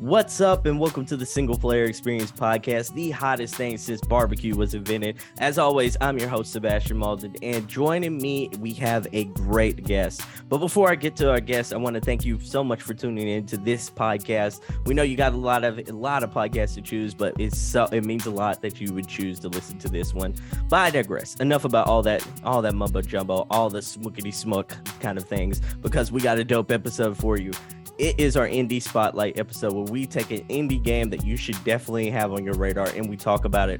What's up, and welcome to the Single Player Experience Podcast, the hottest thing since barbecue was invented. As always, I'm your host, Sebastion Malden, and joining me, we have a great guest. But before I get to our guest, I want to thank you so much for tuning in to this podcast. We know you got a lot of a lot of podcasts to choose, but it's so it means a lot that you would choose to listen to this one. But I digress. Enough about all that, all that mumbo jumbo, all the smookity smuck kind of things, because we got a dope episode for you it is our indie spotlight episode where we take an indie game that you should definitely have on your radar and we talk about it.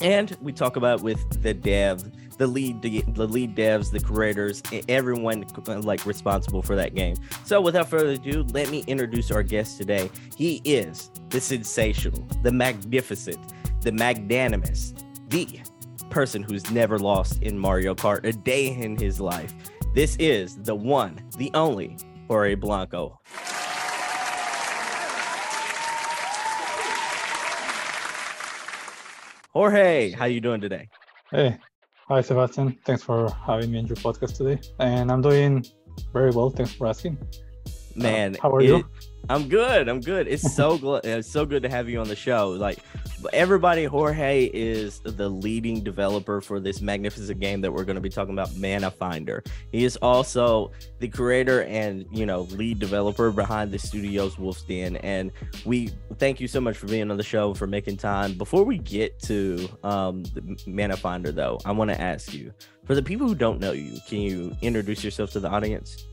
And we talk about it with the dev, the lead, the, lead devs, the creators, everyone uh, like responsible for that game. So without further ado, let me introduce our guest today. He is the sensational, the magnificent, the magnanimous, the person who's never lost in Mario Kart a day in his life. This is the one, the only Jorge Blanco. Jorge, how you doing today? Hey, hi Sebastion. Thanks for having me in your podcast today. And I'm doing very well. Thanks for asking. Man, uh, how are it, you? I'm good. I'm good. It's so good. It's so good to have you on the show. Like everybody, Jorge is the leading developer for this magnificent game that we're going to be talking about, Manafinder. He is also the creator and you know lead developer behind the studios Wolf's Den. And we thank you so much for being on the show for making time. Before we get to um, the Manafinder, though, I want to ask you for the people who don't know you, can you introduce yourself to the audience?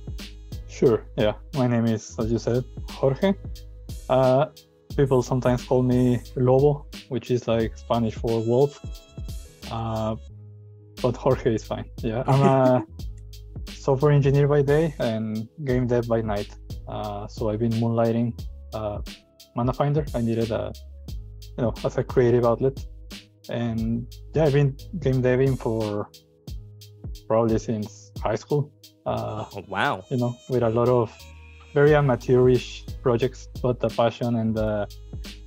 Sure. Yeah. My name is, as you said, Jorge. Uh, people sometimes call me Lobo, which is like Spanish for wolf. Uh, but Jorge is fine. Yeah. I'm a software engineer by day and game dev by night. Uh, so I've been moonlighting uh, Manafinder. I needed a, you know, as a creative outlet. And yeah, I've been game deving for probably since high school. Uh, oh, wow. You know, with a lot of very amateurish projects, but the passion and the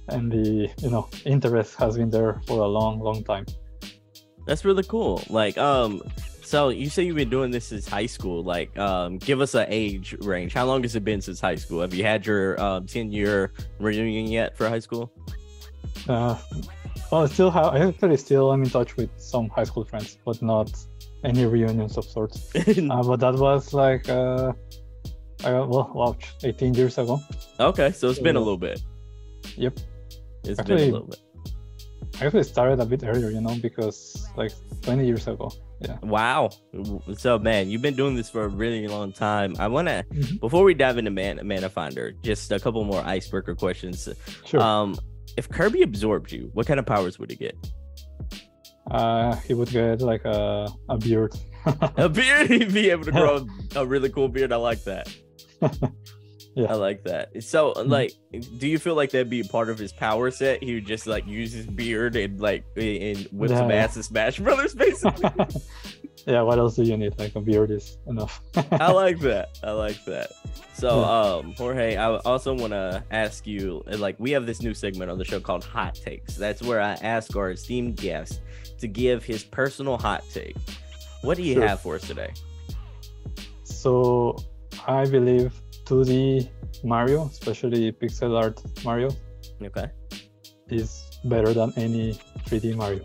and the you know interest has been there for a long, long time. That's really cool. Like, um, so you say you've been doing this since high school. Like, um, give us an age range. How long has it been since high school? Have you had your um, ten year reunion yet for high school? Uh, well, I still have. I actually still am in touch with some high school friends, but not any reunions of sorts. uh, but that was like, uh, well, watch 18 years ago. Okay, so it's so, been a little bit. Yep. It's actually, been a little bit. I actually started a bit earlier, you know, because like 20 years ago. Yeah. Wow. So man, you've been doing this for a really long time. I want to mm-hmm. before we dive into Man Manafinder, just a couple more icebreaker questions. Sure. Um, if Kirby absorbed you, what kind of powers would he get? Uh, he would get like a, a beard. a beard? He'd be able to grow a really cool beard. I like that. yeah. I like that. So, mm-hmm. like, do you feel like that'd be part of his power set? He would just like use his beard and like and whip yeah. some ass and Smash Brothers, basically. yeah. What else do you need? Like a beard is enough. I like that. I like that. So, um, Jorge, I also want to ask you, like, we have this new segment on the show called Hot Takes. That's where I ask our esteemed guests to give his personal hot take. What do you sure. have for us today? So, I believe 2D Mario, especially pixel art Mario, okay, is better than any 3D Mario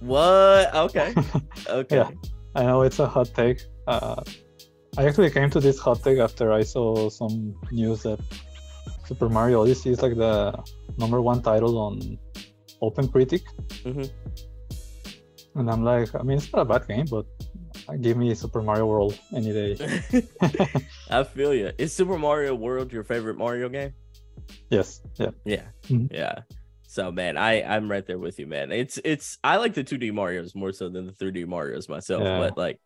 what? Okay. Okay. yeah, I know it's a hot take. Uh, I actually came to this hot take after I saw some news that Super Mario Odyssey is like the number one title on OpenCritic. Mm-hmm. And I'm like, I mean, it's not a bad game, but give me Super Mario World any day. I feel you. Is Super Mario World your favorite Mario game? Yes. Yeah. Yeah. Mm-hmm. Yeah. So man, I I'm right there with you, man. It's it's I like the 2D Mario's more so than the 3D Mario's myself, yeah. but like,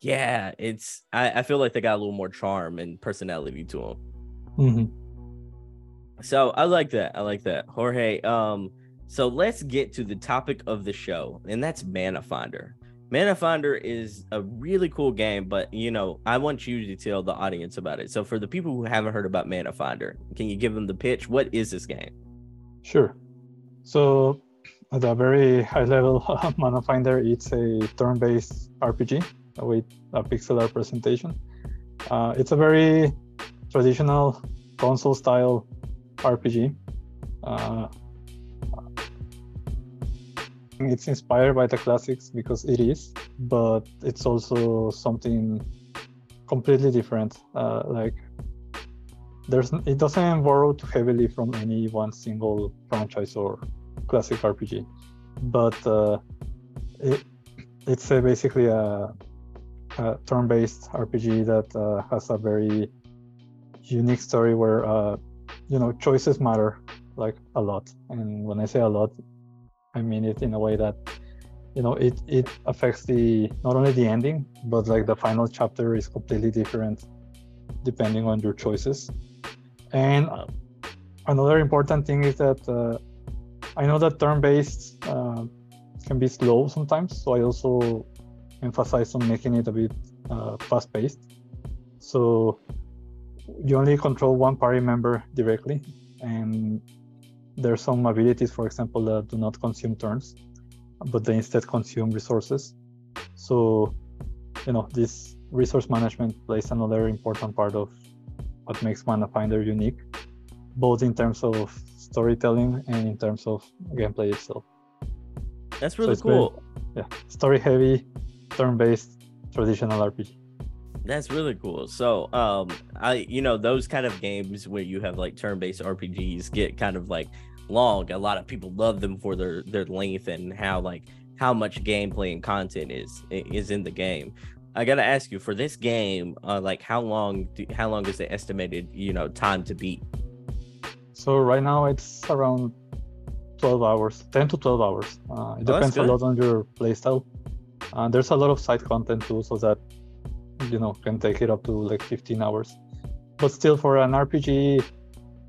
yeah, it's I I feel like they got a little more charm and personality to them. Mm-hmm. So I like that. I like that, Jorge. Um, so let's get to the topic of the show, and that's Manafinder. Mana Finder is a really cool game, but you know, I want you to tell the audience about it. So for the people who haven't heard about Manafinder, can you give them the pitch? What is this game? Sure. So at a very high level, Manafinder it's a turn-based RPG with a pixel art presentation. Uh, it's a very traditional console style RPG. Uh, it's inspired by the classics because it is, but it's also something completely different. Uh, like there's it doesn't borrow too heavily from any one single franchise or classic RPG, but uh, it it's a, basically a, a, turn-based RPG that uh, has a very unique story where uh, you know choices matter like a lot, and when I say a lot, I mean it in a way that you know it it affects the not only the ending but like the final chapter is completely different depending on your choices and another important thing is that uh, i know that turn-based uh, can be slow sometimes so i also emphasize on making it a bit uh, fast-paced so you only control one party member directly and there are some abilities for example that do not consume turns but they instead consume resources. So, you know, this resource management plays another important part of what makes Manafinder unique, both in terms of storytelling and in terms of gameplay itself. That's really so cool. Very, yeah, story heavy, turn-based, traditional RPG. That's really cool. So, um, I you know those kind of games where you have like turn-based RPGs get kind of like long. A lot of people love them for their their length and how like how much gameplay and content is is in the game. I gotta ask you for this game, uh, like how long do, how long is the estimated you know time to beat? So right now it's around 12 hours, 10 to 12 hours. Uh, it oh, depends a lot on your playstyle. Uh, there's a lot of side content too, so that you know can take it up to like 15 hours. But still, for an RPG,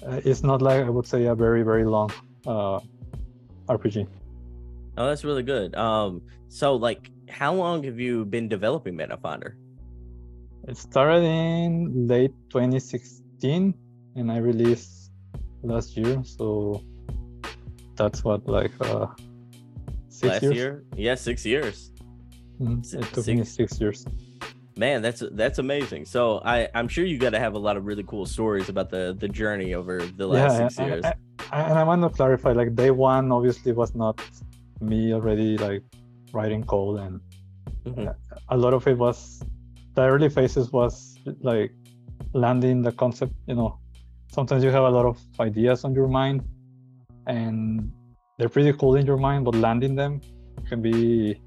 uh, it's not like I would say a very very long uh, RPG. Oh, that's really good. Um, so like, how long have you been developing Manafinder? It started in late 2016, and I released last year. So that's what like uh, six last years? year. Yeah, six years. Mm-hmm. It took six. me six years man that's that's amazing so i i'm sure you got to have a lot of really cool stories about the the journey over the last yeah, six years and I want to clarify like day one obviously was not me already like writing code and mm-hmm. a lot of it was the early phases was like landing the concept you know sometimes you have a lot of ideas on your mind and they're pretty cool in your mind but landing them can be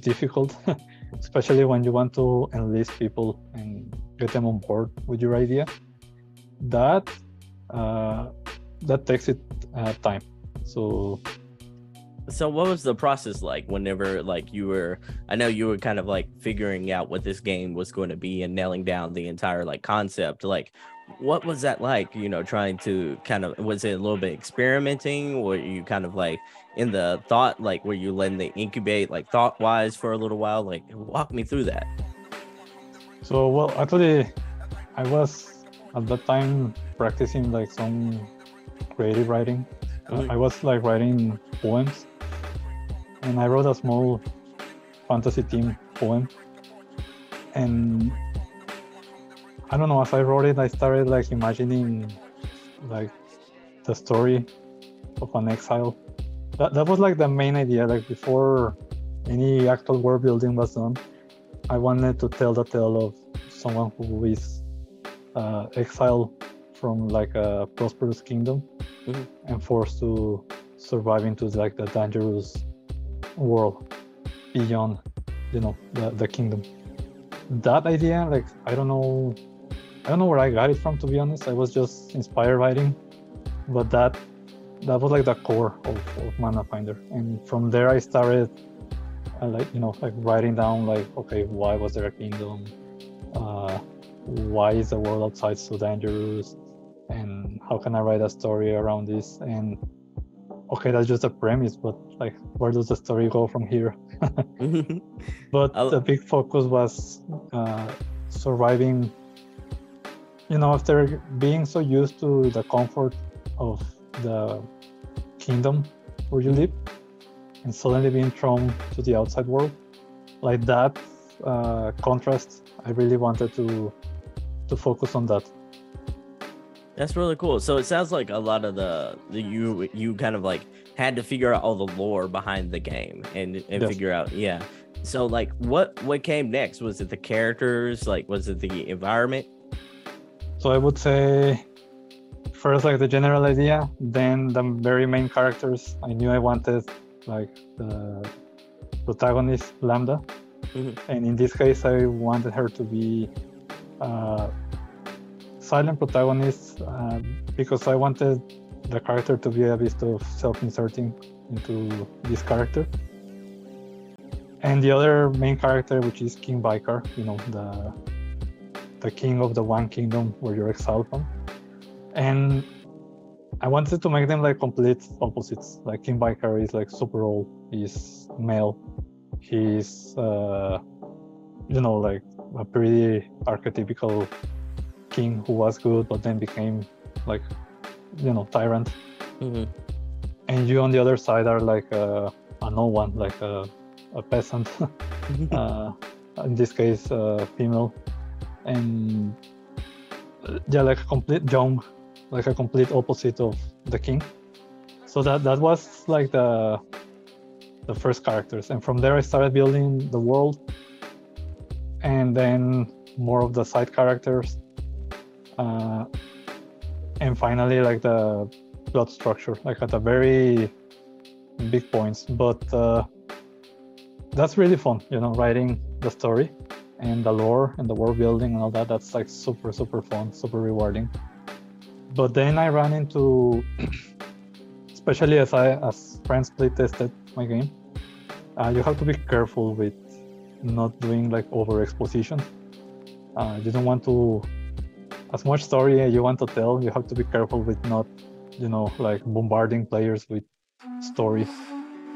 difficult especially when you want to enlist people and get them on board with your idea. That uh, that takes it uh, time. So so what was the process like whenever like you were i know you were kind of like figuring out what this game was going to be and nailing down the entire like concept like what was that like you know trying to kind of was it a little bit experimenting? Were you kind of like in the thought like were you letting the incubate like thought wise for a little while? Like walk me through that. So well actually i was at that time practicing like some creative writing. Mm-hmm. i was like writing poems and i wrote a small fantasy theme poem and I don't know. As I wrote it, I started like imagining like the story of an exile. That that was like the main idea. Like before any actual world building was done, I wanted to tell the tale of someone who is uh, exiled from like a prosperous kingdom mm-hmm. and forced to survive into like the dangerous world beyond, you know, the, the kingdom. That idea, like I don't know I don't know where I got it from to be honest. I was just inspired writing, but that that was like the core of, of Manafinder, and from there I started, uh, like you know, like writing down like, okay, why was there a kingdom? Uh, why is the world outside so dangerous? And how can I write a story around this? And okay, that's just a premise, but like, where does the story go from here? but I'll... the big focus was uh, surviving. You know after being so used to the comfort of the kingdom where you live and suddenly being thrown to the outside world like that uh, contrast i really wanted to to focus on that That's really cool. So it sounds like a lot of the, the you you kind of like had to figure out all the lore behind the game and and figure out yeah. So like what what came next? Was it the characters? Like was it the environment? So I would say first like the general idea, then the very main characters. I knew I wanted like the protagonist Lambda, Mhm. and in this case I wanted her to be uh, silent protagonist uh, because I wanted the character to be a bit of self-inserting into this character. And the other main character, which is King Baikar, you know, the the king of the one kingdom where you're exiled from. And I wanted to make them like complete opposites. Like King Baikar is like super old, he's male, he's uh you know like a pretty archetypical king who was good but then became like you know tyrant. Mhm. And you on the other side are like a, a no one, like a, a peasant. uh, in this case uh, female and uh, yeah like a complete young like a complete opposite of the king so that that was like the the first characters and from there i started building the world and then more of the side characters uh, and finally like the plot structure like at the very big points. But uh, that's really fun you know writing the story and the lore and the world building and all that. That's like super super fun super rewarding. But then i ran into especially as i as friends play tested my game uh, you have to be careful with not doing like over exposition uh, you don't want to as much story you want to tell you have to be careful with not you know like bombarding players with stories.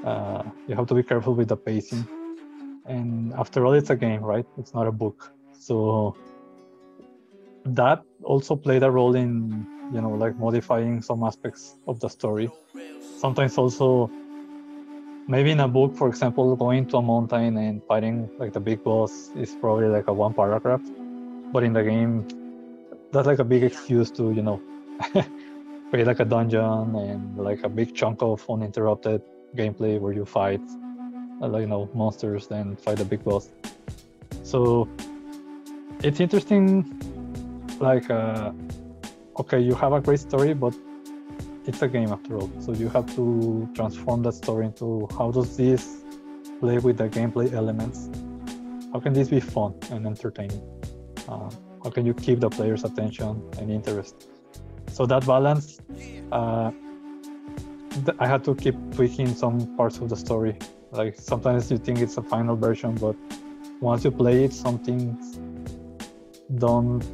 uh, you have to be careful with the pacing. And after all it's a game right? It's not a book. So that also played a role in you know like modifying some aspects of the story. Sometimes also maybe in a book for example going to a mountain and fighting like the big boss is probably like a one paragraph. But in the game that's like a big excuse to you know create like a dungeon and like a big chunk of uninterrupted gameplay where you fight uh, like you know monsters and fight a big boss. So it's interesting like uh okay you have a great story but it's a game after all. So you have to transform that story into how does this play with the gameplay elements? How can this be fun and entertaining? Uh, how can you keep the player's attention and interest? So that balance uh, th- i had to keep tweaking some parts of the story. Like sometimes you think it's a final version but once you play it some things don't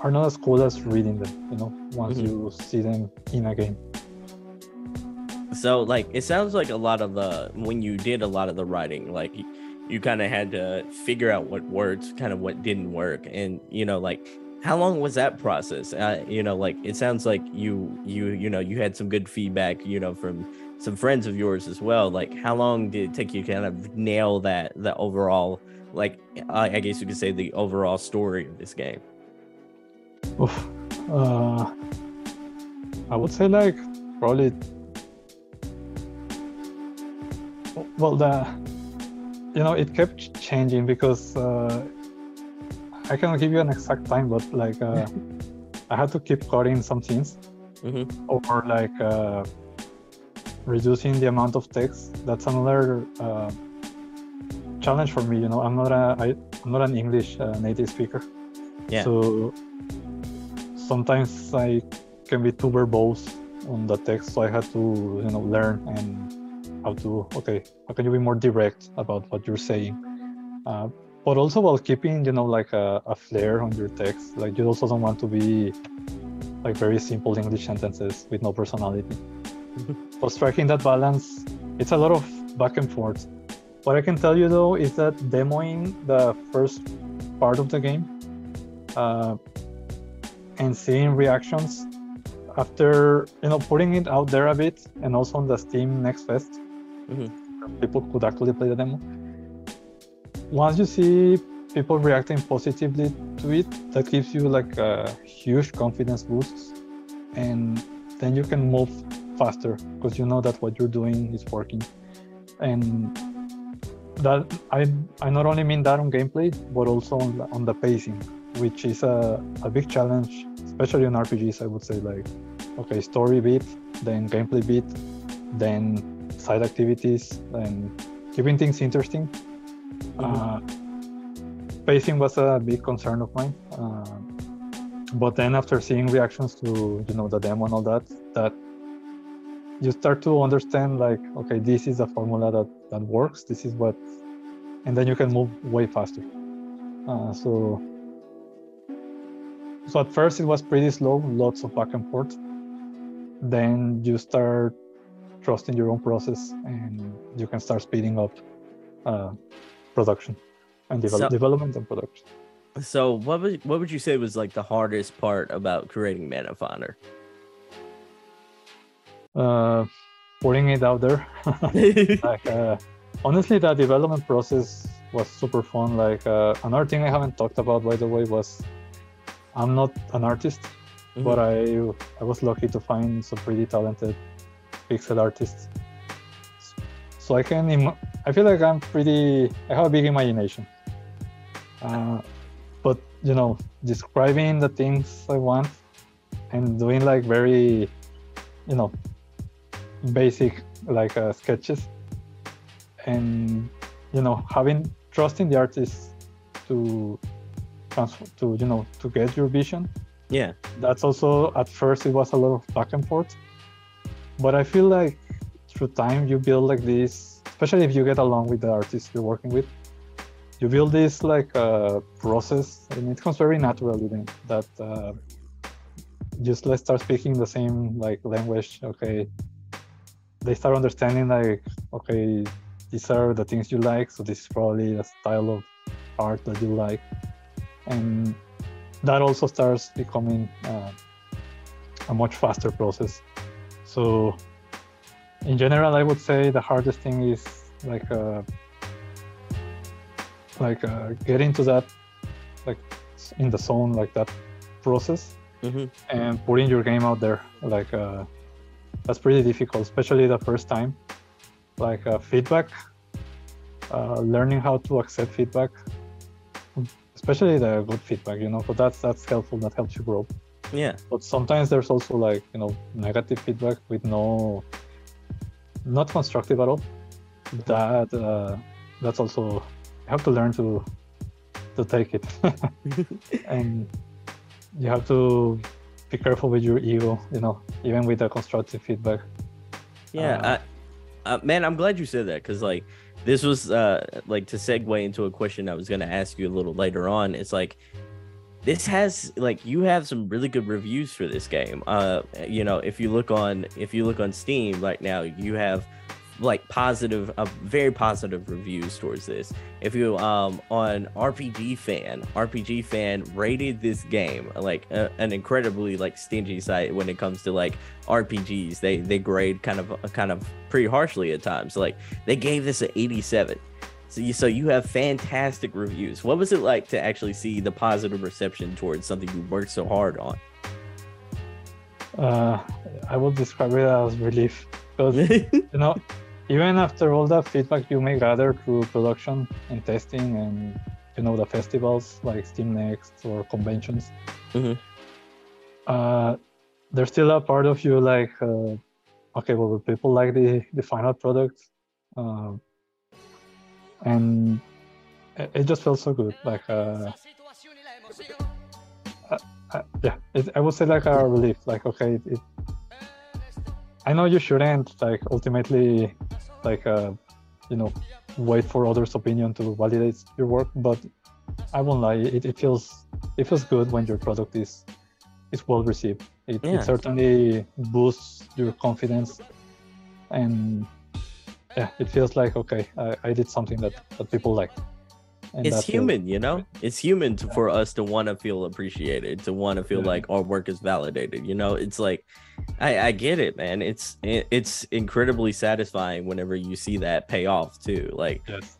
are not as cool as reading them you know once Mhm. you see them in a game. So like it sounds like a lot of the when you did a lot of the writing, like you, kind of had to figure out what words, kind of what didn't work, and you know like how long was that process? Uh, you know, like it sounds like you you you know you had some good feedback, you know, from some friends of yours as well. Like how long did it take you to kind of nail that the overall like I, I guess you could say the overall story of this game? Oof. Uh, I would say like probably. Well, the you know it kept changing because uh, I cannot give you an exact time, but like uh, I had to keep cutting some scenes hmm or like uh, reducing the amount of text. That's another uh, challenge for me. You know, I'm not a I, I'm not an English uh, native speaker. Yeah. So sometimes I can be too verbose on the text, so I had to you know learn and how to okay how can you be more direct about what you're saying, uh, but also while keeping you know like a, a flair on your text. Like you also don't want to be like very simple English sentences with no personality. but striking that balance, it's a lot of back and forth. What I can tell you though is that demoing the first part of the game uh, and seeing reactions after you know putting it out there a bit and also on the Steam Next Fest. Mm-hmm. people could actually play the demo. Once you see people reacting positively to it that gives you like a huge confidence boost and then you can move faster because you know that what you're doing is working and that i i not only mean that on gameplay but also on, on the pacing which is a, a big challenge especially on rpgs i would say like okay story beat then gameplay beat then side activities and keeping things interesting mm-hmm. uh, pacing was a big concern of mine. Uh, but then after seeing reactions to you know the demo and all that, that you start to understand like okay, this is a formula that that works. This is what, and then you can move way faster. Uh, so so at first it was pretty slow, lots of back and forth. Then you start trusting your own process, and you can start speeding up uh, production and develop, so, development and production. So, what would what would you say was like the hardest part about creating Manafinder? Uh, putting it out there. like, uh, honestly, the development process was super fun. Like uh, another thing I haven't talked about, by the way, was I'm not an artist, mm-hmm. but I I was lucky to find some pretty talented pixel artists. So I can Im- I feel like I'm pretty I have a big imagination. Uh, but you know, describing the things I want and doing like very, you know, basic like uh, sketches, and you know, having trusting the artist to transfer to you know to get your vision. Yeah, that's also at first it was a lot of back and forth, but I feel like through time you build like this, especially if you get along with the artist you're working with you build this like uh, process and it comes very naturally then that uh, just let's start speaking the same like language okay? They start understanding like okay these are the things you like so this is probably the style of art that you like. And that also starts becoming uh, a much faster process so in general i would say the hardest thing is like uh, like uh, get into that like in the zone like that process mm-hmm. and putting your game out there. Like uh, that's pretty difficult especially the first time. Like uh, feedback uh, learning how to accept feedback especially the good feedback you know but that's that's helpful that helps you grow yeah. But sometimes there's also like you know negative feedback with no not constructive at all. That uh, that's also you have to learn to to take it. And you have to be careful with your ego you know even with the constructive feedback. Yeah uh, I, uh, man i'm glad you said that because like this was uh like to segue into a question i was going to ask you a little later on. It's like this has like you have some really good reviews for this game. Uh you know if you look on if you look on steam right now you have like positive uh, very positive reviews towards this. If you um on rpg fan rpg fan rated this game like an incredibly like stingy site when it comes to like rpgs they they grade kind of kind of pretty harshly at times. Like they gave this an 87 so you, so you have fantastic reviews. What was it like to actually see the positive reception towards something you worked so hard on? Uh i will describe it as relief because you know even after all the feedback you may gather through production and testing and you know the festivals like steam next or conventions mm-hmm. uh, there's still a part of you like uh, okay well people like the the final product? Uh, and it, it, just felt so good like uh, uh, uh, yeah it, i would say like a relief like okay it, I know you shouldn't like ultimately like uh, you know wait for others' opinion to validate your work, but I won't lie, it, it feels it feels good when your product is is well received. It, yeah. it certainly boosts your confidence, and yeah, it feels like okay, I, I did something that that people like it's human, you know. It's human to, for us to want to feel appreciated, to want to feel yeah. like our work is validated. You know, it's like I, I get it, man. It's it, it's incredibly satisfying whenever you see that pay off too. Like, yes.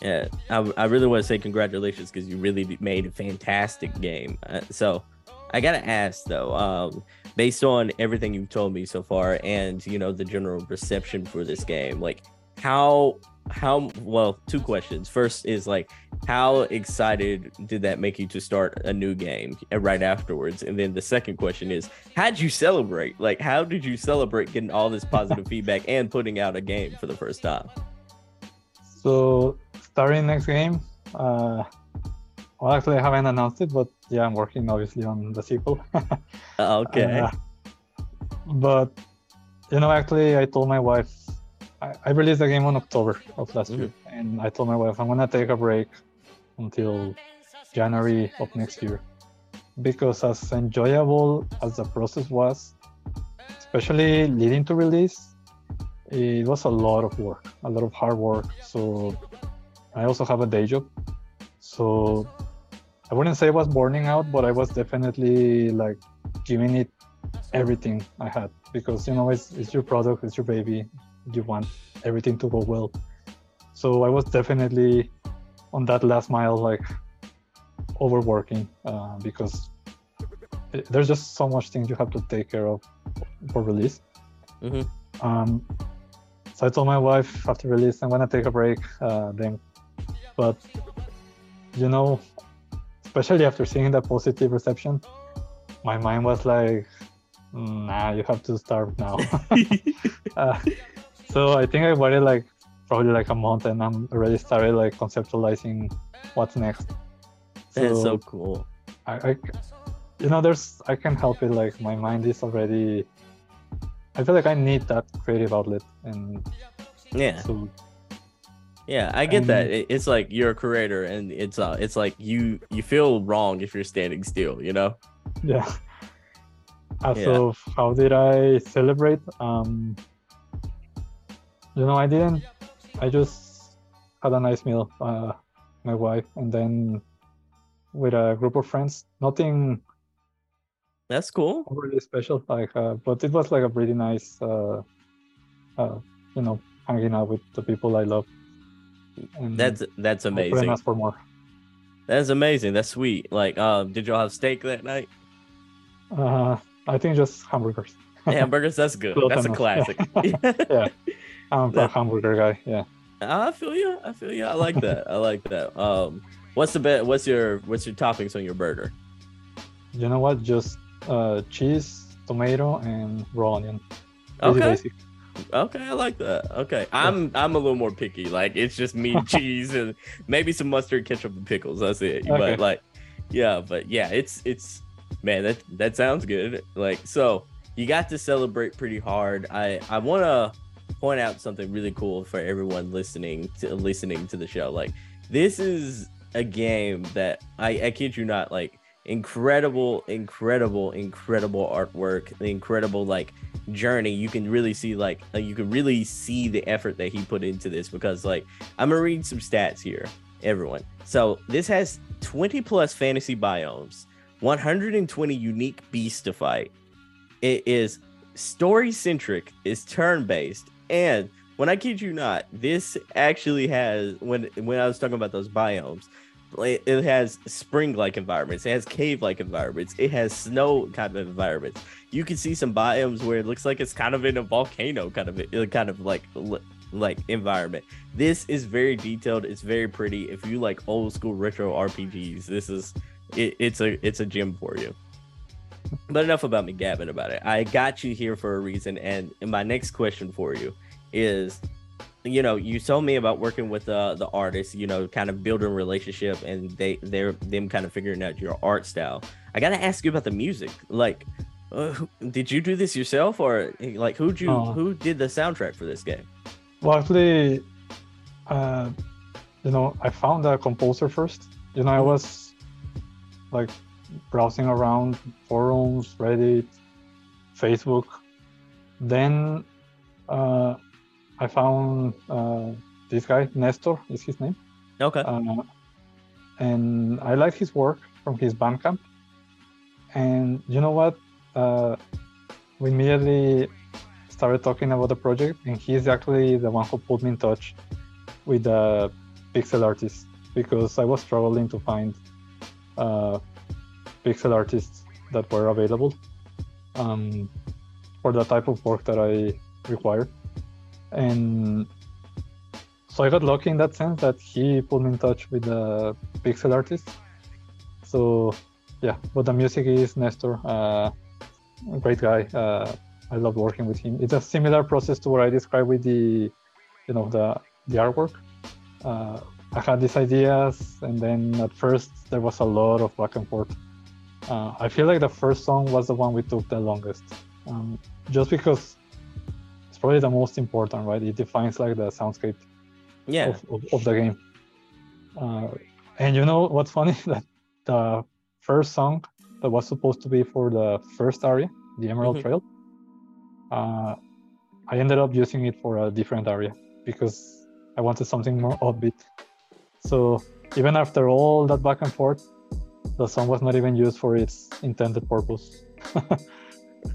Yeah, I, I really want to say congratulations because you really made a fantastic game. Uh, so, I gotta ask though, um, based on everything you've told me so far, and you know the general reception for this game, like how how well two questions. First is like how excited did that make you to start a new game right afterwards? And then the second question is how'd you celebrate? Like how did you celebrate getting all this positive feedback and putting out a game for the first time? So starting next game uh well actually i haven't announced it but yeah i'm working obviously on the sequel. Okay. Uh, but you know actually i told my wife I, I released the game on October of last mm-hmm. year, and I told my wife I'm gonna take a break until January of next year because as enjoyable as the process was, especially leading to release, it was a lot of work, a lot of hard work. So I also have a day job, so I wouldn't say I was burning out, but I was definitely like giving it everything I had because you know it's, it's your product, it's your baby, you want everything to go well. So I was definitely on that last mile, like overworking uh, because there's just so much things you have to take care of for release. Mm-hmm. Um, so I told my wife after release I'm gonna take a break uh, then, but you know, especially after seeing the positive reception, my mind was like, nah, you have to start now. uh, so I think I waited like probably like a month and I'm already started like conceptualizing what's next. So That's so cool. I, I, you know, there's I can help it. Like my mind is already. I feel like I need that creative outlet, and yeah. So, yeah, I get and, that. It's like you're a creator, and it's uh, it's like you you feel wrong if you're standing still. You know. Yeah. As yeah. So how did I celebrate? Um, you know, I didn't. I just had a nice meal, uh, my wife, and then with a group of friends. Nothing. That's cool. Really special, like, uh, but it was like a pretty nice, uh, uh, you know, hanging out with the people I love. And that's that's amazing. ask for more. That's amazing. That's sweet. Like, um, did y'all have steak that night? Uh, I think just hamburgers. hamburgers. That's good. That's a classic. yeah. I'm a hamburger guy. Yeah. I feel you. I feel you. I like that. I like that. Um, what's the best? What's your what's your toppings on your burger? You know what? Just uh, cheese, tomato, and raw onion. okay. Basic. Okay, I like that. Okay, I'm I'm a little more picky. Like it's just meat, cheese, and maybe some mustard, ketchup, and pickles. That's it. Okay. But like, yeah, but yeah, it's it's man, that that sounds good. Like so, you got to celebrate pretty hard. I I want to point out something really cool for everyone listening to listening to the show. Like this is a game that I, I kid you not, like incredible, incredible, incredible artwork, the incredible like journey. You can really see like uh, you can really see the effort that he put into this because like I'm gonna read some stats here, everyone. So this has 20 plus fantasy biomes, 120 unique beasts to fight. It is story centric, is turn based, and when I kid you not, this actually has when when I was talking about those biomes, it has spring-like environments, it has cave-like environments, it has snow kind of environments. You can see some biomes where it looks like it's kind of in a volcano kind of uh, kind of like like environment. This is very detailed. It's very pretty. If you like old school retro RPGs, this is it, it's a it's a gem for you. But enough about me gabbing about it. I got you here for a reason. And my next question for you is you know you told me about working with uh, the artists you know kind of building relationship and they they're them kind of figuring out your art style i gotta ask you about the music like uh, did you do this yourself or like who you uh, who did the soundtrack for this game well actually uh you know i found a composer first you know i mm-hmm. was like browsing around forums, Reddit, Facebook. Then uh, I found uh, this guy, Nestor is his name. Okay. Uh, and I like his work from his Bandcamp. And you know what? Uh, we immediately started talking about the project, and he's actually the one who put me in touch with the pixel artist because I was struggling to find uh, pixel artists that were available um, for the type of work that I required. And so I got lucky in that sense that he put me in touch with the pixel artist. So yeah, but the music is Nestor, uh, a great guy. Uh, I love working with him. It's a similar process to what I described with the, you know, the the artwork. Uh, I had these ideas, and then at first there was a lot of back and forth. Uh, I feel like the first song was the one we took the longest, um, just because it's probably the most important, right? It defines like the soundscape Yeah. of, of, of the game. Uh, and you know what's funny? That the first song that was supposed to be for the first area, the Emerald Mhm. Trail, uh, I ended up using it for a different area because I wanted something more upbeat. So even after all that back and forth, the song was not even used for its intended purpose.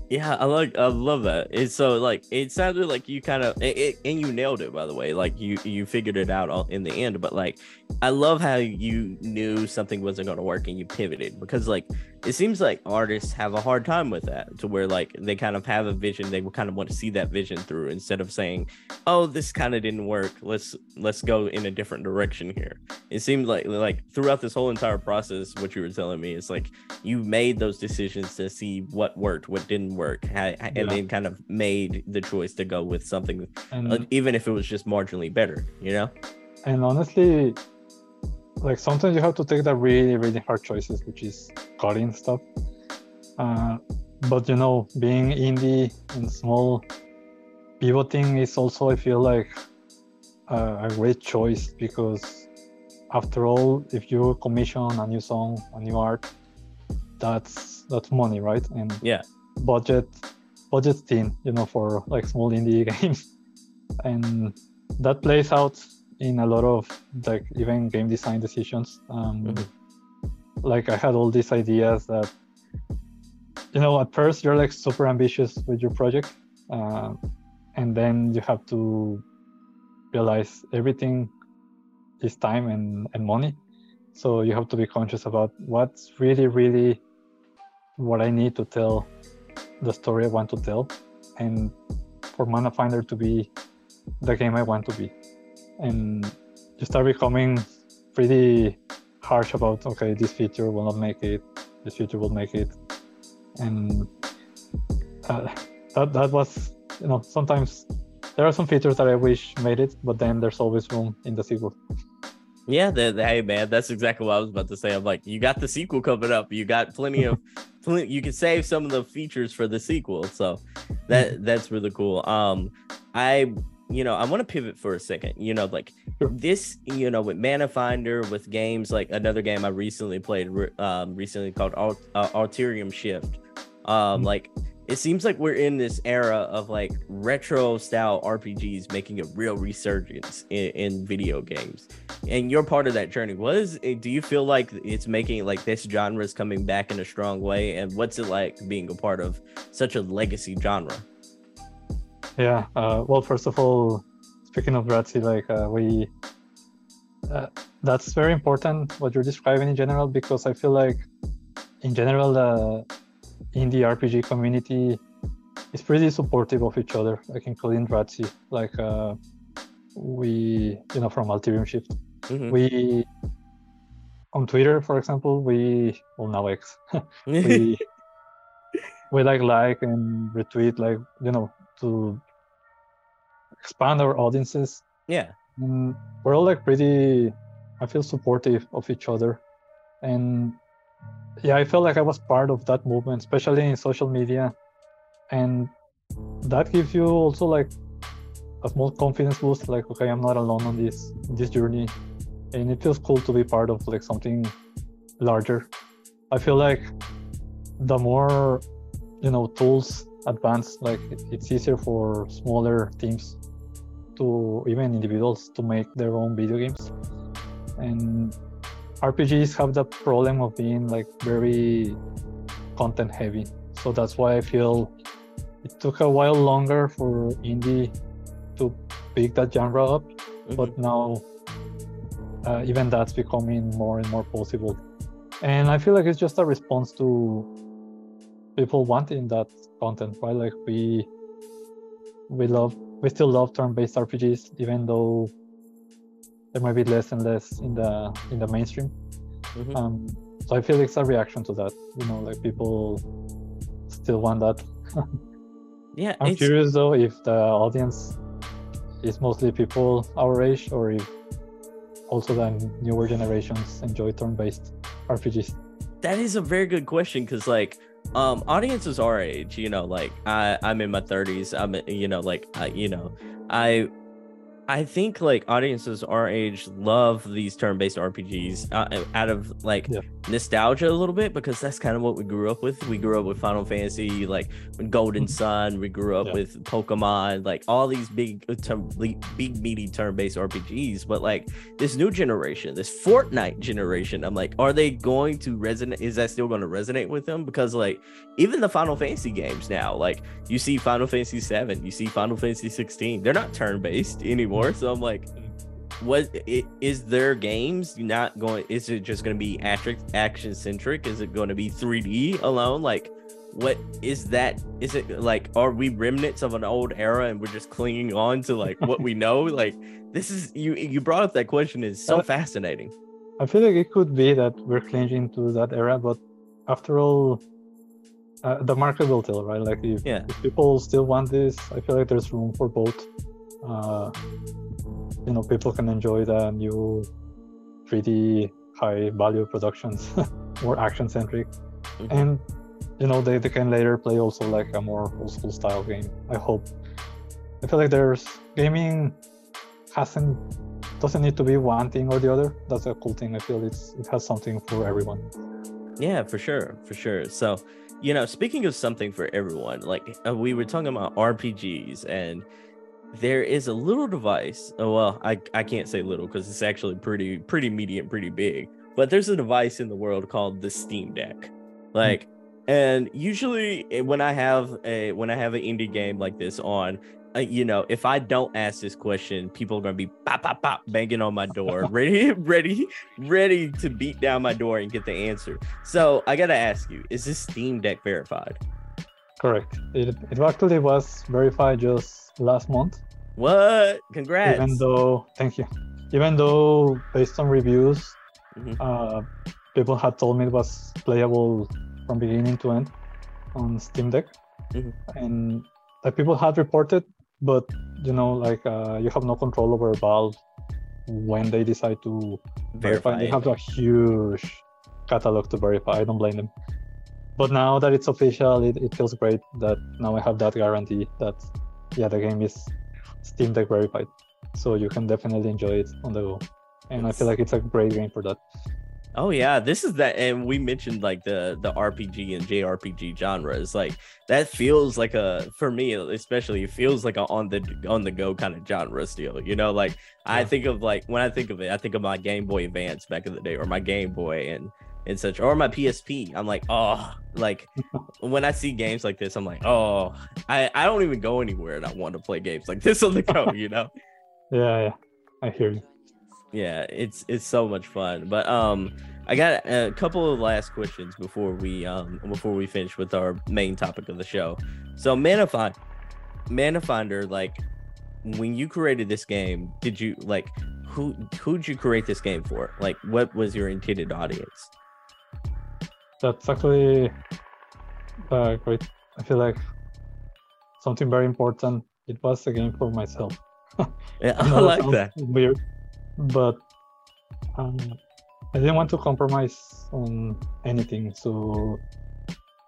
Yeah, I like I love that. It's so like it sounded like you kind of and you nailed it by the way. Like you you figured it out in the end, but like I love how you knew something wasn't going to work and you pivoted because like it seems like artists have a hard time with that to where like they kind of have a vision they kind of want to see that vision through instead of saying, "Oh, this kind of didn't work. Let's let's go in a different direction here." It seems like like throughout this whole entire process what you were telling me is like you made those decisions to see what worked, what didn't work, and Yeah. then kind of made the choice to go with something, And even if it was just marginally better, you know? and honestly like sometimes you have to take the really really hard choices which is cutting stuff. Uh, but you know being indie and small pivoting is also i feel like a, a great choice because after all if you commission a new song a new art that's that's money right? And Yeah. budget budget thin you know for like small indie games. And that plays out in a lot of like even game design decisions um Mhm. like i had all these ideas that you know at first you're like super ambitious with your project uh, and then you have to realize everything is time and, and money so you have to be conscious about what's really really what i need to tell the story i want to tell and for Manafinder to be the game i want to be and you start becoming pretty harsh about okay this feature will not make it this feature will make it and uh, that that was you know sometimes there are some features that i wish made it but then there's always room in the sequel Yeah, the, the- hey man, that's exactly what I was about to say. I'm like, you got the sequel coming up. You got plenty of, plenty, you can save some of the features for the sequel. So that that's really cool. Um, I you know I want to pivot for a second. You know, like Sure. this, you know, with Manafinder, with games like another game I recently played, um, recently called Alt- uh, Alterium Shift. Um, Mhm. like it seems like we're in this era of like retro style RPGs making a real resurgence in, in video games. And you're part of that journey. What is do you feel like it's making like this genre is coming back in a strong way? And what's it like being a part of such a legacy genre? Yeah. Uh, well, first of all, speaking of Ratzi, like uh, we, uh, that's very important what you're describing in general because I feel like, in general, in the indie RPG community is pretty supportive of each other, like including Ratzi. Like uh, we, you know, from Alterium Shift, Mhm. we on Twitter, for example, we well now X, we we like like and retweet like you know to expand our audiences. Yeah. and we're all like pretty i feel supportive of each other. And yeah i felt like i was part of that movement especially in social media. And that gives you also like a small confidence boost like okay i'm not alone on this this journey. And it feels cool to be part of like something larger. I feel like the more you know tools advance like it- it's easier for smaller teams to even individuals to make their own video games and rpgs have the problem of being like very content heavy so that's why i feel it took a while longer for indie to pick that genre up Mm-hmm. but now uh, even that's becoming more and more possible. And I feel like it's just a response to people want in that content, right? Like we we love we still love turn-based RPGs, even though there might be less and less in the in the mainstream. Mm-hmm. Um, so I feel it's a reaction to that. You know, like people still want that. yeah, I'm curious though if the audience is mostly people our age, or if also the newer generations enjoy turn-based RPGs. That is a very good question because like um audiences our age you know like i i'm in my 30s i'm you know like I, you know i I think like audiences our age love these turn-based RPGs uh, out of like yeah. nostalgia a little bit because that's kind of what we grew up with. We grew up with Final Fantasy, like Golden mm-hmm. Sun. We grew up yeah. with Pokemon, like all these big, uh, big meaty turn-based RPGs. But like this new generation, this Fortnite generation, I'm like, are they going to resonate? Is that still going to resonate with them? Because like even the Final Fantasy games now, like you see Final Fantasy 7, you see Final Fantasy 16, they're not turn-based anymore anymore. So I'm like, what is there games not going? Is it just going to be action centric? Is it going to be 3D alone? Like, what is that? Is it like, are we remnants of an old era and we're just clinging on to like what we know? Like, this is you. You brought up that question is so uh, fascinating. I feel like it could be that we're clinging to that era, but after all, uh, the market will tell, right? Like if, yeah. if people still want this, I feel like there's room for both uh, you know people can enjoy the new 3D high value productions, more action centric, mm-hmm. and you know they, they can later play also like a more old school style game. I hope. I feel like there's gaming hasn't doesn't need to be one thing or the other. That's a cool thing. I feel it's it has something for everyone. Yeah, for sure, for sure. So, you know, speaking of something for everyone, like uh, we were talking about RPGs and there is a little device. Oh well, I I can't say little because it's actually pretty pretty medium, pretty big. But there's a device in the world called the Steam Deck. Like, and usually eh, when I have a when I have an indie game like this on, uh, you know, if I don't ask this question, people are gonna be pop pop pop banging on my door, ready, ready, ready to beat down my door and get the answer. So I gotta ask you: Is this Steam Deck verified? Correct. It it actually was verified just last month. What? Congrats. Even though, thank you. Even though, based on reviews, mm-hmm. uh, people had told me it was playable from beginning to end on Steam Deck, mm-hmm. and like people had reported, but you know, like uh, you have no control over Valve when they decide to verify. verify. They have a huge catalog to verify. I don't blame them. But now that it's official, it, it feels great that now I have that guarantee that yeah, the game is Steam Deck verified, so you can definitely enjoy it on the go. And I feel like it's a great game for that. Oh yeah, this is that, and we mentioned like the the RPG and JRPG genres. Like that feels like a for me, especially, it feels like a on the on the go kind of genre still. You know, like yeah. I think of like when I think of it, I think of my Game Boy Advance back in the day, or my Game Boy, and and such or my PSP. I'm like, oh, like when I see games like this, I'm like, oh, I, I don't even go anywhere and I want to play games like this on the go, you know? yeah, yeah. I hear you. Yeah, it's it's so much fun. But um I got a couple of last questions before we um before we finish with our main topic of the show. So Manifind Manafinder, like when you created this game, did you like who who'd you create this game for? Like what was your intended audience? That's actually uh, great. I feel like something very important. It was a game for myself. yeah, I, I like that. Weird, but um, I didn't want to compromise on anything. So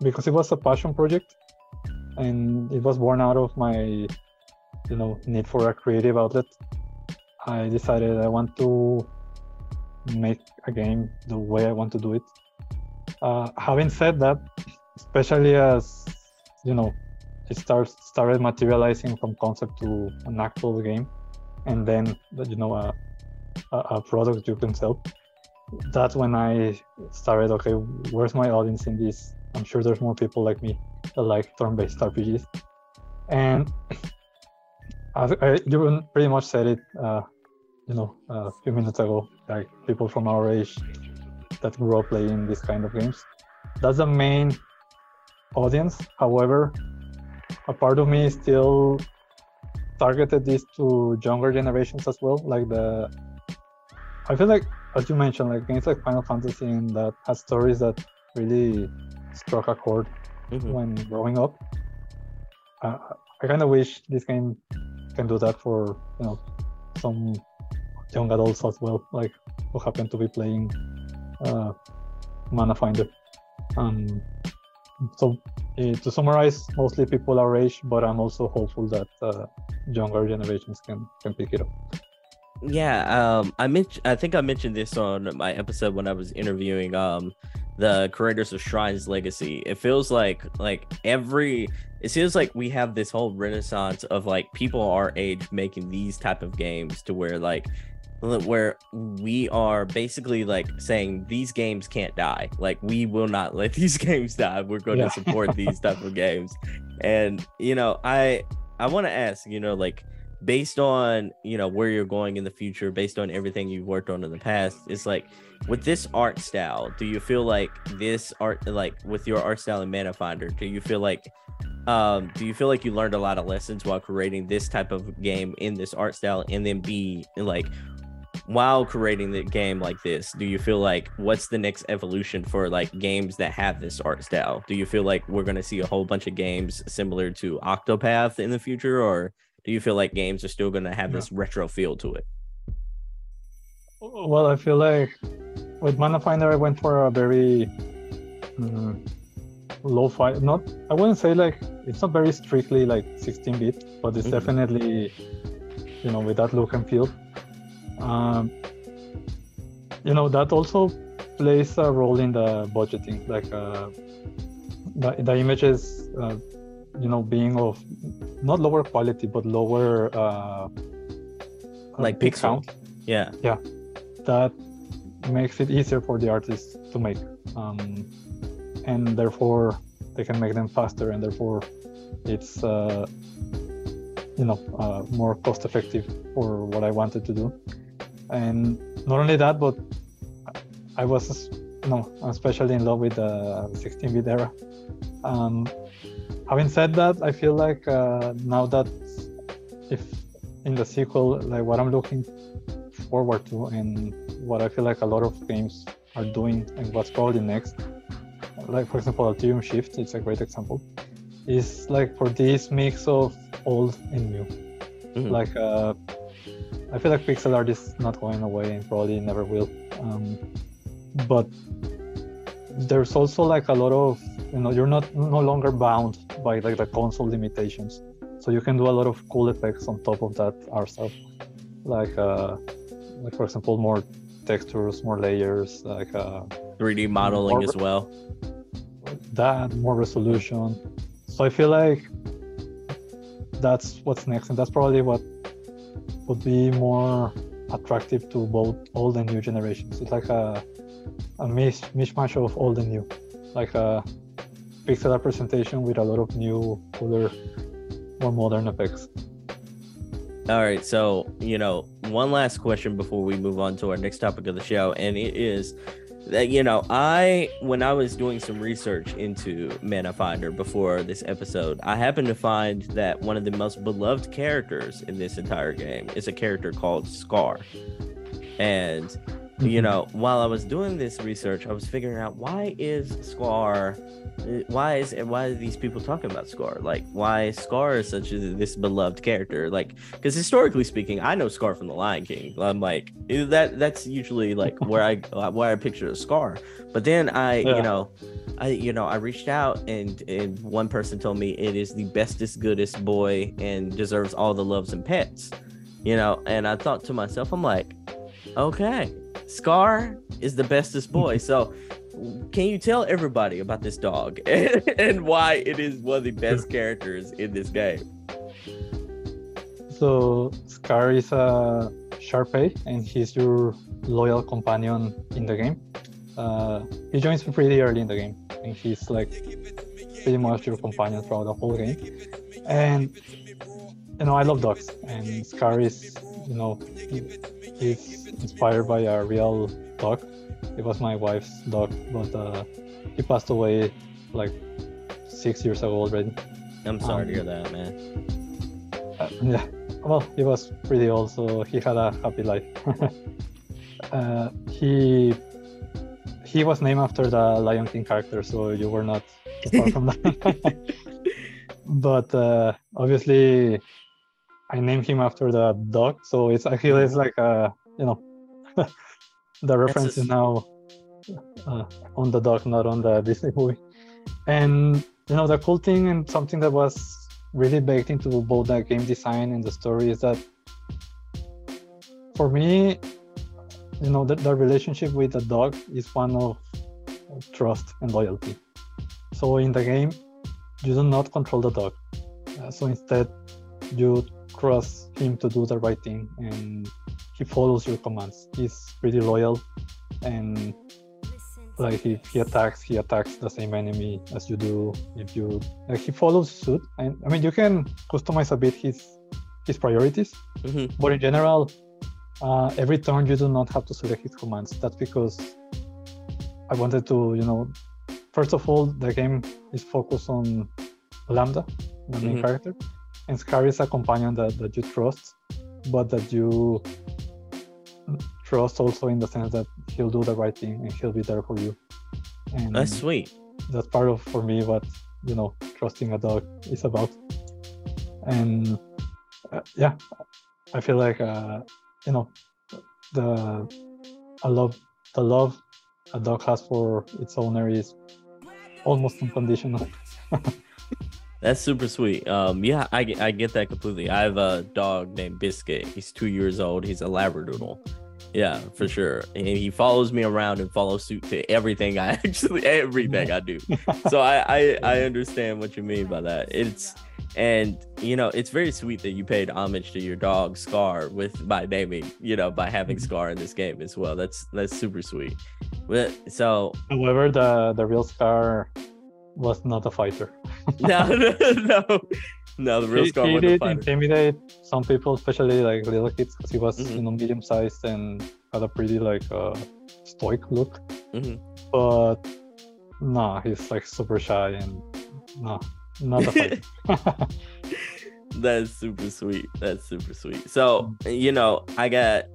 because it was a passion project, and it was born out of my, you know, need for a creative outlet. I decided I want to make a game the way I want to do it uh, having said that, especially as you know, it starts started materializing from concept to an actual game, and then you know a, a, product you can sell. That's when I started. Okay, where's my audience in this? I'm sure there's more people like me that like turn-based RPGs, and I, I, you pretty much said it. Uh, you know a few minutes ago, like people from our age that grew up playing these kind of games. That's the main audience. However, a part of me still targeted this to younger generations as well. Like the, I feel like as you mentioned, like games like Final Fantasy and that has stories that really struck a chord Mhm. when growing up. Uh, I kind of wish this game can do that for you know some young adults as well, like who happen to be playing uh, Manafinder. Um, so eh, to summarize, mostly people are age, but I'm also hopeful that uh, younger generations can can pick it up. Yeah, um, I mentioned. I think I mentioned this on my episode when I was interviewing um the creators of Shrines Legacy. It feels like like every. It feels like we have this whole renaissance of like people our age making these type of games to where like where we are basically like saying these games can't die. Like we will not let these games die. We're going Yeah. to support these type of games. And you know i i want to ask you know like based on you know where you're going in the future based on everything you've worked on in the past it's like with this art style do you feel like this art like with your art style in Manafinder do you feel like um do you feel like you learned a lot of lessons while creating this type of game in this art style and then be like while creating the game like this do you feel like what's the next evolution for like games that have this art style do you feel like we're going to see a whole bunch of games similar to octopath in the future or do you feel like games are still going to have Yeah. this retro feel to it Well, I feel like with Manafinder, I went for a very mm, low fi Not, I wouldn't say like it's not very strictly like 16 bit, but it's Mhm. definitely, you know, with that look and feel. Um, you know, that also plays a role in the budgeting. Like uh, the the images, uh, you know, being of not lower quality but lower uh, Like big pixel. count yeah that makes it easier for the artists to make um, and therefore they can make them faster and therefore it's uh, you know uh, more cost effective for what i wanted to do and not only that but i was know especially in love with the 16-bit era um, having said that i feel like uh, now that if in the sequel like what i'm looking forward to and what I feel like a lot of games are doing and what's probably next. Like for example, Ethereum Shift, it's a great example. Is like for this mix of old and new. Mhm. Like uh, I feel like pixel art is not going away and probably never will. Um, but there's also like a lot of you know you're not no longer bound by like the console limitations, so you can do a lot of cool effects on top of that art stuff. Like uh, like for example more textures more layers like uh 3d modeling as well that more resolution so i feel like that's what's next and that's probably what would be more attractive to both old and new generations. It's like a a mish, mishmash of old and new. Like a pixel art presentation with a lot of new cooler more modern effects. All right, so you know, one last question before we move on to our next topic of the show, and it is that you know, I when I was doing some research into Manafinder before this episode, I happened to find that one of the most beloved characters in this entire game is a character called Scar, and you Mhm. know, while I was doing this research, I was figuring out why is Scar, why is why are these people talking about Scar? Like, why is Scar is such a, this beloved character? Like, because historically speaking, I know Scar from The Lion King. I'm like eh, that. That's usually like where I uh, where I picture a Scar. But then I, Yeah. you know, I you know I reached out and and one person told me it is the bestest, goodest boy and deserves all the loves and pets. You know, and I thought to myself, I'm like, okay, Scar is the bestest boy. So, can you tell everybody about this dog and why it is one of the best characters in this game? So Scar is a Sharpei, and he's your loyal companion in the game. Uh, he joins pretty early in the game, and he's like pretty much your companion throughout the whole game. And you know, I love dogs, and Scar is, you know, is inspired by a real dog. It was my wife's dog, but uh, he passed away like six years ago already. I'm sorry to Um, hear that, man. Uh, yeah, well, he was pretty old, so he had a happy life. uh, he he was named after the Lion King character, so you were not far from that. but uh, obviously, I named him after the dog, so it's actually it's like a you know the reference is now uh, on the dog, not on the Disney movie. And you know the cool thing and something that was really baked into both the game design and the story is that for me you know the, the relationship with the dog is one of trust and loyalty so in the game you do not control the dog Uh, so instead you trust him to do the right thing and he follows your commands. He's pretty loyal and like if he attacks he attacks the same enemy as you do if you like he follows suit. And i mean you can customize a bit his his priorities hmm but in general uh, every turn you do not have to select his commands. That's because i wanted to you know first of all the game is focused on lambda the main Mhm. character and scar is a companion that, that you trust but that you trust also in the sense that he'll do the right thing and he'll be there for you. And That's sweet. that's part of for me what you know trusting a dog is about. And uh, yeah i feel like uh you know the i love the love a dog has for its owner is almost unconditional That's super sweet. Um, yeah, I, get- I get that completely. I have a dog named Biscuit. He's two years old. He's a Labradoodle. Yeah, for sure. And he follows me around and follows suit to everything I actually everything I do. So I, I I understand what you mean by that. It's and you know it's very sweet that you paid homage to your dog Scar with by naming you know by having Scar in this game as well. That's that's super sweet. But so however the the real scar was not a fighter no no no no the real he, Scar he did intimidate some people especially like little kids because he was Mhm. you know medium sized and had a pretty like uh stoic look Mhm. but nah he's like super shy and no not a fighter That's super sweet. That's super sweet. So, you know, I got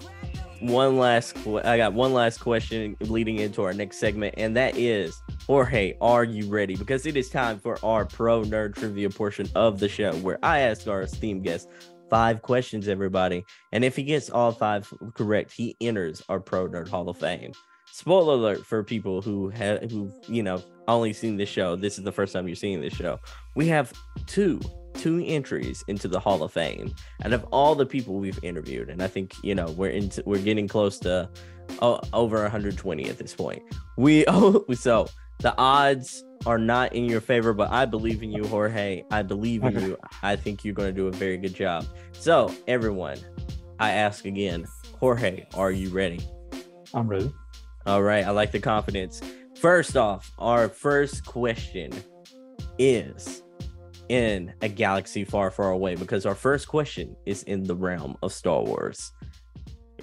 one last I got one last question leading into our next segment and that is Jorge, are you ready? Because it is time for our pro nerd trivia portion of the show where I ask our esteemed guest five questions everybody and if he gets all five correct, he enters our pro nerd hall of fame. Spoiler alert for people who have who you know only seen this show. This is the first time you're seeing this show. We have two two entries into the Hall of Fame, and of all the people we've interviewed, and I think you know we're into we're getting close to oh, over 120 at this point. We oh so the odds are not in your favor, but I believe in you, Jorge. I believe in you. I think you're going to do a very good job. So everyone, I ask again, Jorge, are you ready? i'm ready All right, I like the confidence. First off, our first question is in a galaxy far, far away because our first question is in the realm of Star Wars.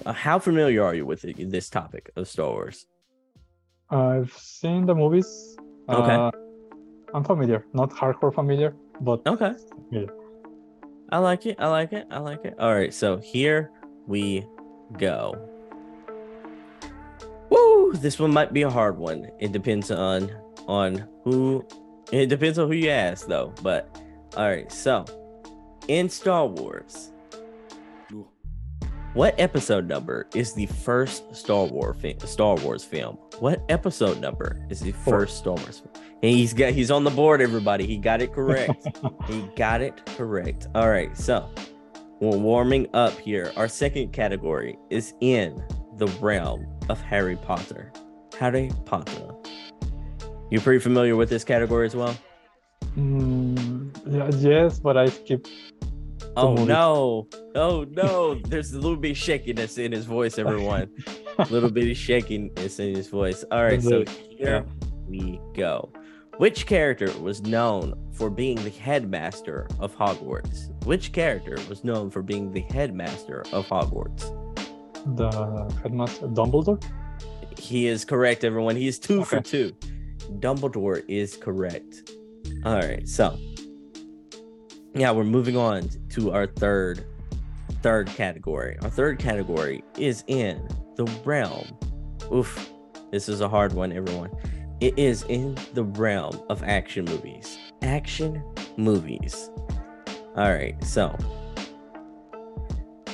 Uh, how familiar are you with this topic of Star Wars? I've seen the movies Okay. uh, i'm familiar not hardcore familiar but Okay. Yeah. I like it. I like it. I like it. All right, so here we go. Woo! This one might be a hard one. It depends on on who. It depends on who you ask, though. But all right, so in Star Wars, what episode number is the first Star Wars fi- Star Wars film? What episode number is the Four. first Star Wars? Film? And he's got he's on the board. Everybody, he got it correct. He got it correct. All right, so we're warming up here. Our second category is in the realm of Harry Potter. Harry Potter. You're pretty familiar with this category as well? Mm, yeah, yes, but I skipped. Oh movies. no! Oh no! There's a little bit of shakiness in his voice, everyone. A little bit of shakiness in his voice. All right, so here we go. Which character was known for being the headmaster of Hogwarts? Which character was known for being the headmaster of Hogwarts? the headmaster Dumbledore. He is correct, everyone. He is two for two. Dumbledore is correct. All right, so yeah, we're moving on to our third third category. Our third category is in the realm. Oof, this is a hard one, everyone. It is in the realm of action movies. Action movies. All right, so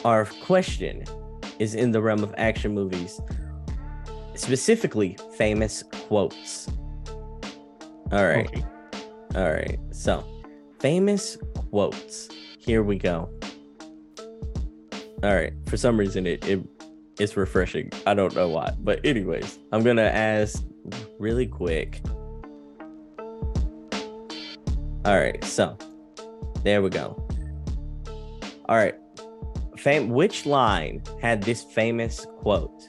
our question is in the realm of action movies specifically famous quotes. All right. Okay. All right. So, famous quotes. Here we go. All right. For some reason it, it it's refreshing. I don't know why. But anyways, I'm to ask really quick. All right. So, there we go. All right. Fam- which line had this famous quote?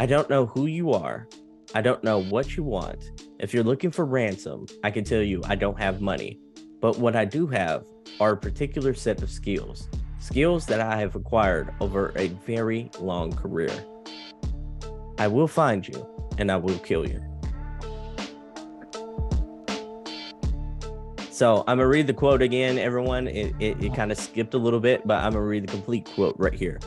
I don't know who you are. I don't know what you want. If you're looking for ransom, I can tell you I don't have money. But what I do have are a particular set of skills, skills that I have acquired over a very long career. I will find you and I will kill you. So I'm gonna read the quote again, everyone. It, it, it kind of skipped a little bit, but I'm gonna read the complete quote right here.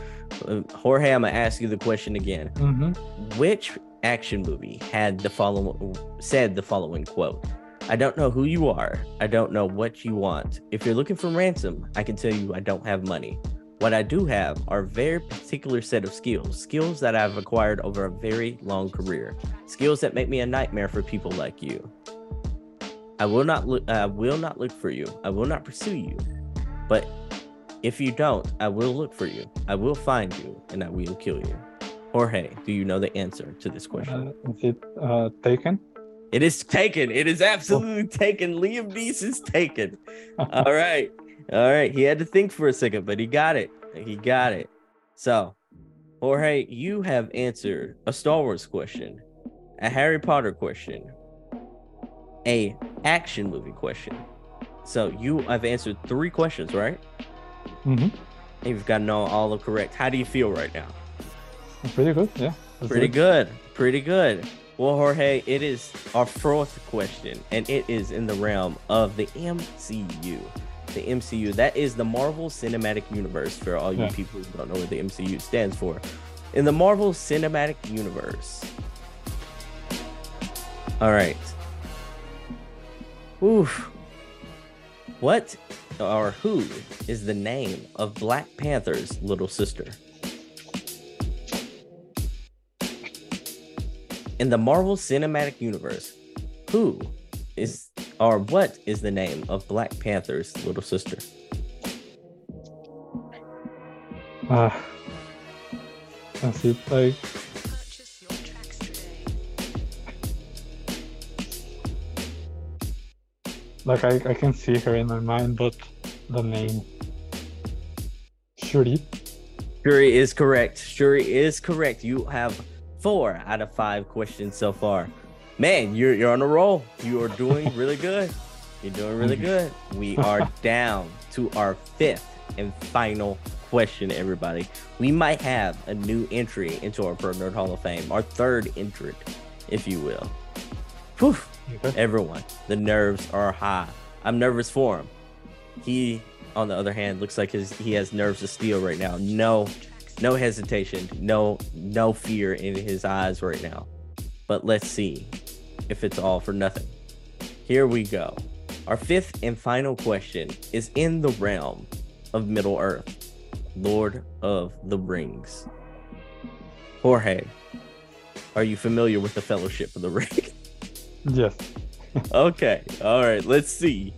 Uh, Jorge, I'm gonna ask you the question again hmm which action movie had the following said the following quote i don't know who you are. I don't know what you want. If you're looking for ransom i can tell you i don't have money. What i do have are very particular set of skills skills that i've acquired over a very long career skills that make me a nightmare for people like you. I will not look i will not look for you. I will not pursue you. But if you don't i will look for you. I will find you and i will kill you. Jorge, do you know the answer to this question? Uh, is it uh, Taken? It is taken. It is absolutely taken. Liam Neeson's taken. All right. All right. He had to think for a second, but he got it. He got it. So, Jorge, you have answered a Star Wars question, a Harry Potter question, a action movie question. So you have answered three questions, right? Mm-hmm. And you've gotten all, all the correct. How do you feel right now? Pretty good. Yeah. Pretty good. Pretty good. Well, Jorge, it is our fourth question, and it is in the realm of the MCU. The MCU, that is the Marvel Cinematic Universe for all you Yeah. people who don't know what the MCU stands for. In the Marvel Cinematic Universe. All right. Oof. What or who is the name of Black Panther's little sister? In the Marvel Cinematic Universe, who is or what is the name of Black Panther's little sister? Uh, that's it. Like, Purchase your tracks today. like I, I can see her in my mind, but the name. Shuri. Shuri is correct. Shuri is correct. You have four out of five questions so far. Man, you're you're on a roll. You are doing really good. You're doing really mm-hmm. good. We are down to our fifth and final question, everybody. We might have a new entry into our Pro Nerd Hall of Fame, our third entrant, if you will. Whew. Everyone, the nerves are high. I'm nervous for him. He, on the other hand, looks like his he has nerves of steel right now. No, no hesitation, no, no fear in his eyes right now. But let's see if it's all for nothing. Here we go. Our fifth and final question is in the realm of Middle Earth, Lord of the Rings. Jorge, are you familiar with the Fellowship of the Ring? Yes. okay. All right. Let's see.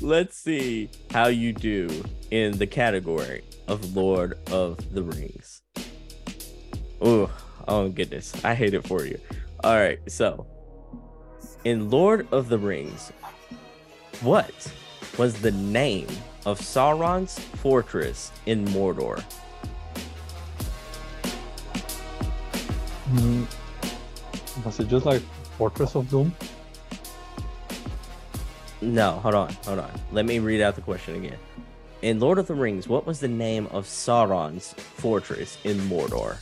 Let's see how you do in the category of Lord of the Rings. Oh, oh goodness. I hate it for you. All right. So, in Lord of the Rings, what was the name of Sauron's fortress in Mordor? Mm, was it just like Fortress of Doom? No, hold on, hold on. Let me read out the question again. In Lord of the Rings, what was the name of Sauron's fortress in Mordor?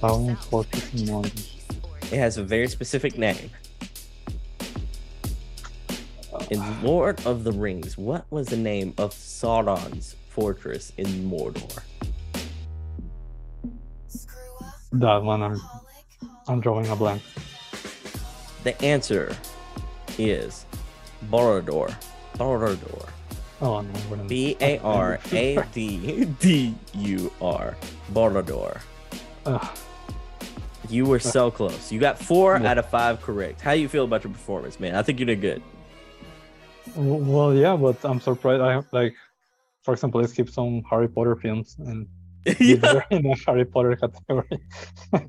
Sound Fortress in London. It has a very specific name. In Lord of the Rings, what was the name of Sauron's fortress in Mordor? That one, I'm, I'm drawing a blank. The answer is Boromir. Boromir. Oh no, we're not- B A R A D D U R. Boromir. Ugh, You were so close. You got four Yeah. out of five correct. How do you feel about your performance, man? I think you did good. well, yeah, but I'm surprised. I have like, for example, let's keep some Harry Potter films and yeah, in the Harry Potter category.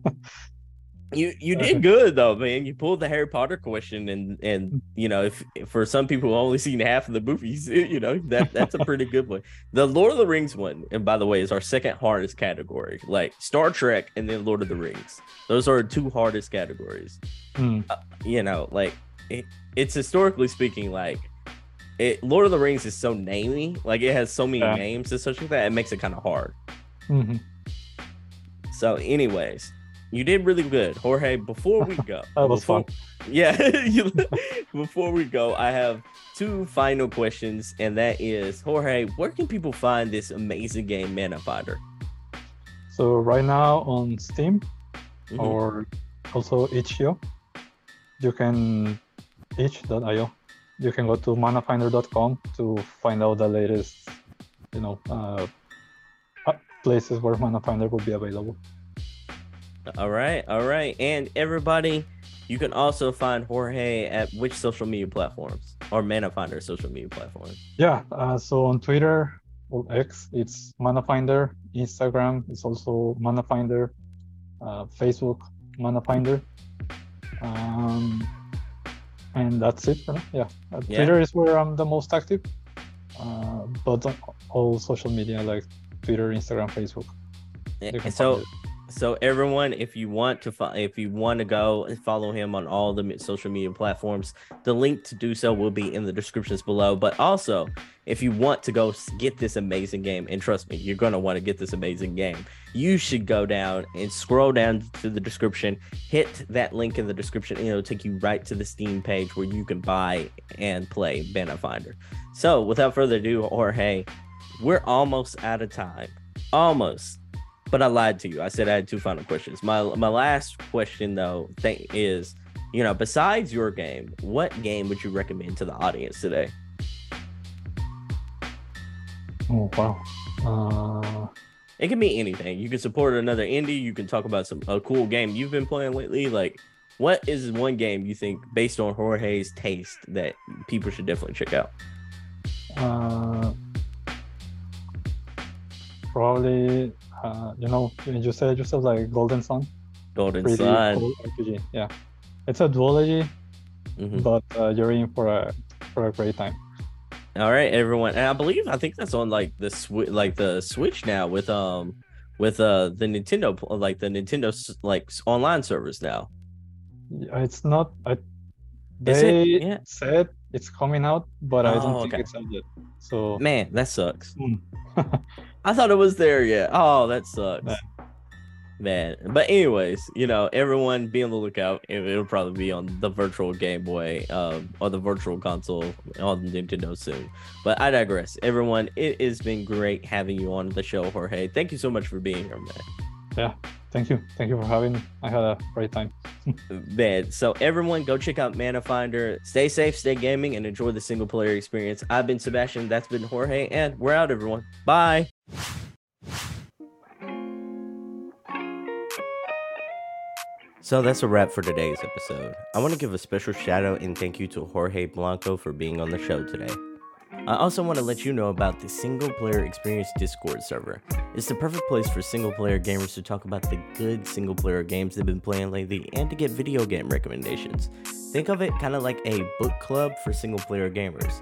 you you did good though, man. You pulled the Harry Potter question, and and you know if, if for some people who only seen half of the movies, you know that that's a pretty good one. The Lord of the Rings one, and by the way, is our second hardest category. Like Star Trek and then Lord of the Rings. Those are two hardest categories. Hmm. you know, like it, it's historically speaking, like it Lord of the Rings is so namey, like it has so many Yeah. names and such like that, it makes it kind of hard. Mhm. So, anyways, you did really good, Jorge. Before we go, That was before, fun. Yeah, you- before we go, I have two final questions, and that is, Jorge, where can people find this amazing game, Manafinder? So right now on Steam Mhm. or also itch.io, you can itch.io. You can go to manafinder.com to find out the latest, you know, uh, uh, places where Manafinder will be available. All right, all right, and everybody, you can also find Jorge at which social media platforms or Mana Finder social media platform. Yeah. Uh, so on Twitter or X, it's Manafinder. Instagram is also Manafinder. Uh, Facebook, Manafinder. Um, and that's it. now. Yeah. Uh, Yeah. Twitter is where I'm the most active. Uh, but on all social media like Twitter, Instagram, Facebook. And so. So everyone, if you want to, fo- if you want to go and follow him on all the social media platforms, the link to do so will be in the descriptions below. But also, if you want to go get this amazing game, and trust me, you're gonna want to get this amazing game, you should go down and scroll down to the description, hit that link in the description, and it'll take you right to the Steam page where you can buy and play Manafinder. So, without further ado, Jorge, we're almost out of time. Almost. But I lied to you. I said I had two final questions. My my last question though thing is, you know, besides your game, what game would you recommend to the audience today? Oh, wow. Uh, It can be anything. You can support another indie. You can talk about some a cool game you've been playing lately. Like, what is one game you think, based on Jorge's taste, that people should definitely check out? uh, probably, uh, you know, you said yourself like Golden Sun. Golden pretty Sun. cool RPG. Yeah, it's a duology, Mhm. but uh, you're in for a for a great time. All right, everyone, and I believe I think that's on like the swi- like the Switch now with um with uh the Nintendo like the Nintendo like online servers now. It's not. I, Is it? they Yeah. said it's coming out, but I Oh, don't think okay. it's out yet. So Man, that sucks. Mm. I thought it was there yet. Oh, that sucks. Man. But anyways, you know, everyone be on the lookout. It, it'll probably be on the virtual Game Boy, um, or the virtual console on Nintendo soon. But I digress. Everyone, it has been great having you on the show, Jorge. Thank you so much for being here, man. Yeah. Thank you, thank you for having me. I had a great time. Man, so everyone go check out Manafinder. Stay safe, stay gaming, and enjoy the single player experience. I've been Sebastion, that's been Jorge, and we're out, everyone. Bye. So that's a wrap for today's episode. I want to give a special shout out and thank you to Jorge Blanco for being on the show today. I also want to let you know about the Single Player Experience Discord server. It's the perfect place for single player gamers to talk about the good single player games they've been playing lately and to get video game recommendations. Think of it kind of like a book club for single player gamers.